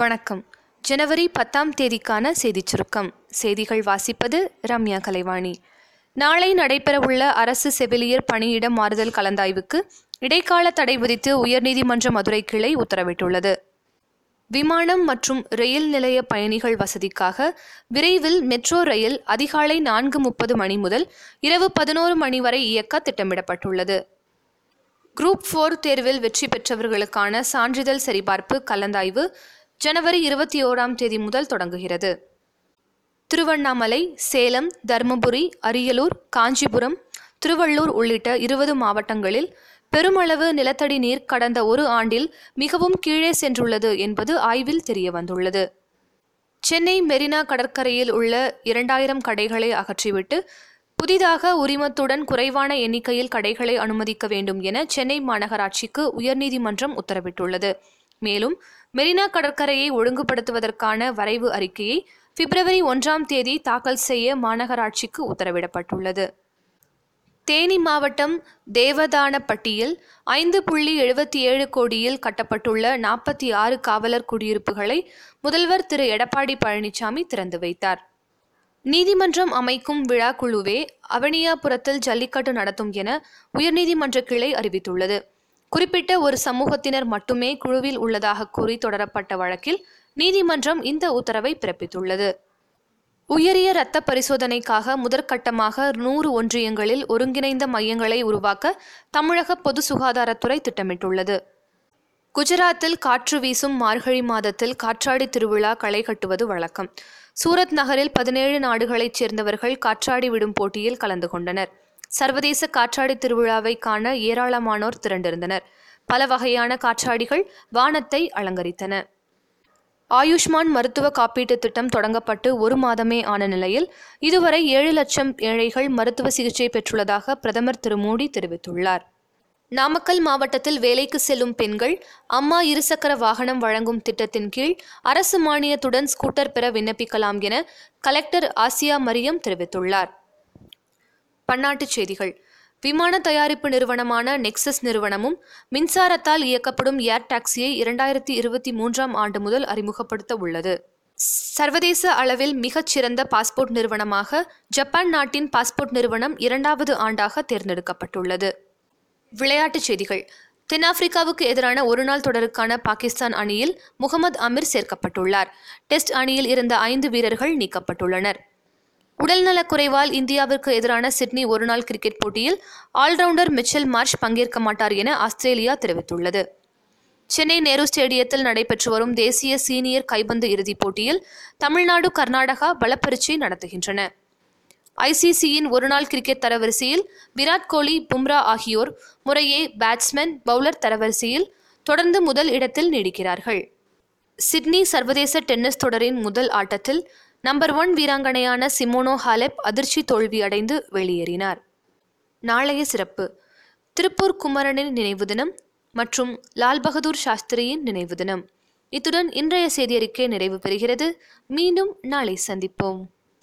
வணக்கம். ஜனவரி பத்தாம் தேதிக்கான செய்திச் சுருக்கம். செய்திகள் வாசிப்பது ரம்யா கலைவாணி. நாளை நடைபெறவுள்ள அரசு செவிலியர் பணியிட மாறுதல் கலந்தாய்வுக்கு இடைக்கால தடை விதித்து உயர்நீதிமன்ற மதுரை கிளை உத்தரவிட்டுள்ளது. விமானம் மற்றும் ரயில் நிலைய பயணிகள் வசதிக்காக விரைவில் மெட்ரோ ரயில் அதிகாலை நான்கு முப்பது மணி முதல் இரவு பதினோரு மணி வரை இயக்க திட்டமிடப்பட்டுள்ளது. குரூப் ஃபோர் தேர்வில் வெற்றி பெற்றவர்களுக்கான சான்றிதழ் சரிபார்ப்பு கலந்தாய்வு ஜனவரி இருபத்தி ஓராம் தேதி முதல் தொடங்குகிறது. திருவண்ணாமலை சேலம் தருமபுரி அரியலூர் காஞ்சிபுரம் திருவள்ளூர் உள்ளிட்ட இருபது மாவட்டங்களில் பெருமளவு நிலத்தடி நீர் கடந்த ஒரு ஆண்டில் மிகவும் கீழே சென்றுள்ளது என்பது ஆய்வில் தெரியவந்துள்ளது. சென்னை மெரினா கடற்கரையில் உள்ள இரண்டாயிரம் கடைகளை அகற்றிவிட்டு புதிதாக உரிமத்துடன் குறைவான எண்ணிக்கையில் கடைகளை அனுமதிக்க வேண்டும் என சென்னை மாநகராட்சிக்கு உயர்நீதிமன்றம் உத்தரவிட்டுள்ளது. மேலும் மெரினா கடற்கரையை ஒழுங்குபடுத்துவதற்கான வரைவு அறிக்கையை பிப்ரவரி ஒன்றாம் தேதி தாக்கல் செய்ய மாநகராட்சிக்கு உத்தரவிடப்பட்டுள்ளது. தேனி மாவட்டம் தேவதானப்பட்டியில் ஐந்து புள்ளி எழுபத்தி ஏழு கோடியில் கட்டப்பட்டுள்ள நாற்பத்தி ஆறு காவலர் குடியிருப்புகளை முதல்வர் திரு. எடப்பாடி பழனிசாமி திறந்து வைத்தார். நீதிமன்றம் அமைக்கும் விழா குழுவே அவனியாபுரத்தில் ஜல்லிக்கட்டு நடத்தும் என உயர்நீதிமன்ற கிளை அறிவித்துள்ளது. குறிப்பிட்ட ஒரு சமூகத்தினர் மட்டுமே குழுவில் உள்ளதாக கூறி தொடரப்பட்ட வழக்கில் நீதிமன்றம் இந்த உத்தரவை பிறப்பித்துள்ளது. உயரிய இரத்த பரிசோதனைக்காக முதற்கட்டமாக நூறு ஒன்றியங்களில் ஒருங்கிணைந்த மையங்களை உருவாக்க தமிழக பொது சுகாதாரத்துறை திட்டமிட்டுள்ளது. குஜராத்தில் காற்று வீசும் மார்கழி மாதத்தில் காற்றாடி திருவிழா களை கட்டுவது வழக்கம். சூரத் நகரில் பதினேழு நாடுகளைச் சேர்ந்தவர்கள் காற்றாடி விடும் போட்டியில் கலந்து கொண்டனர். சர்வதேச காற்றாடி திருவிழாவை காண ஏராளமானோர் திரண்டிருந்தனர். பல வகையான காற்றாடிகள் வானத்தை அலங்கரித்தன. ஆயுஷ்மான் மருத்துவ காப்பீட்டு திட்டம் தொடங்கப்பட்டு ஒரு மாதமே ஆன நிலையில் இதுவரை ஏழு லட்சம் ஏழைகள் மருத்துவ சிகிச்சை பெற்றுள்ளதாக பிரதமர் திரு மோடி தெரிவித்துள்ளார். நாமக்கல் மாவட்டத்தில் வேலைக்கு செல்லும் பெண்கள் அம்மா இருசக்கர வாகனம் வழங்கும் திட்டத்தின் கீழ் அரசு மானியத்துடன் ஸ்கூட்டர் பெற விண்ணப்பிக்கலாம் என கலெக்டர் ஆசியா மரியம் தெரிவித்துள்ளார். பன்னாட்டுச் செய்திகள். விமான தயாரிப்பு நிறுவனமான நெக்சஸ் நிறுவனமும் மின்சாரத்தால் இயக்கப்படும் ஏர் டாக்ஸியை இரண்டாயிரத்தி இருபத்தி மூன்றாம் ஆண்டு முதல் அறிமுகப்படுத்த உள்ளது. சர்வதேச அளவில் மிகச்சிறந்த பாஸ்போர்ட் நிறுவனமாக ஜப்பான் நாட்டின் பாஸ்போர்ட் நிறுவனம் இரண்டாவது ஆண்டாக தேர்ந்தெடுக்கப்பட்டுள்ளது. விளையாட்டுச் செய்திகள். தென்னாப்பிரிக்காவுக்கு எதிரான ஒருநாள் தொடருக்கான பாகிஸ்தான் அணியில் முகமது அமீர் சேர்க்கப்பட்டுள்ளார். டெஸ்ட் அணியில் இருந்த ஐந்து வீரர்கள் நீக்கப்பட்டுள்ளனர். உடல்நலக் குறைவால் இந்தியாவிற்கு எதிரான சிட்னி ஒருநாள் கிரிக்கெட் போட்டியில் ஆல்ரவுண்டர் மிச்சல் மார்ஷ் பங்கேற்க மாட்டார் என ஆஸ்திரேலியா தெரிவித்துள்ளது. சென்னை நேரு ஸ்டேடியத்தில் நடைபெற்று வரும் தேசிய சீனியர் கைப்பந்து இறுதிப் போட்டியில் தமிழ்நாடு கர்நாடகா பலப்பரீட்சை நடத்துகின்றன. ஐசிசியின் ஒருநாள் கிரிக்கெட் தரவரிசையில் விராட் கோலி பும்ரா ஆகியோர் முறையே பேட்ஸ்மேன் பவுலர் தரவரிசையில் தொடர்ந்து முதல் இடத்தில் நீடிக்கிறார்கள். சிட்னி சர்வதேச டென்னிஸ் தொடரின் முதல் ஆட்டத்தில் நம்பர் ஒன் வீராங்கனையான சிமோனோ ஹாலெப் அதிர்ச்சி தோல்வியடைந்து வெளியேறினார். நாளைய சிறப்பு. திருப்பூர் குமரனின் நினைவு தினம் மற்றும் லால் பகதூர் சாஸ்திரியின் நினைவு தினம். இத்துடன் இன்றைய செய்தியறிக்கை நிறைவு பெறுகிறது. மீண்டும் நாளை சந்திப்போம்.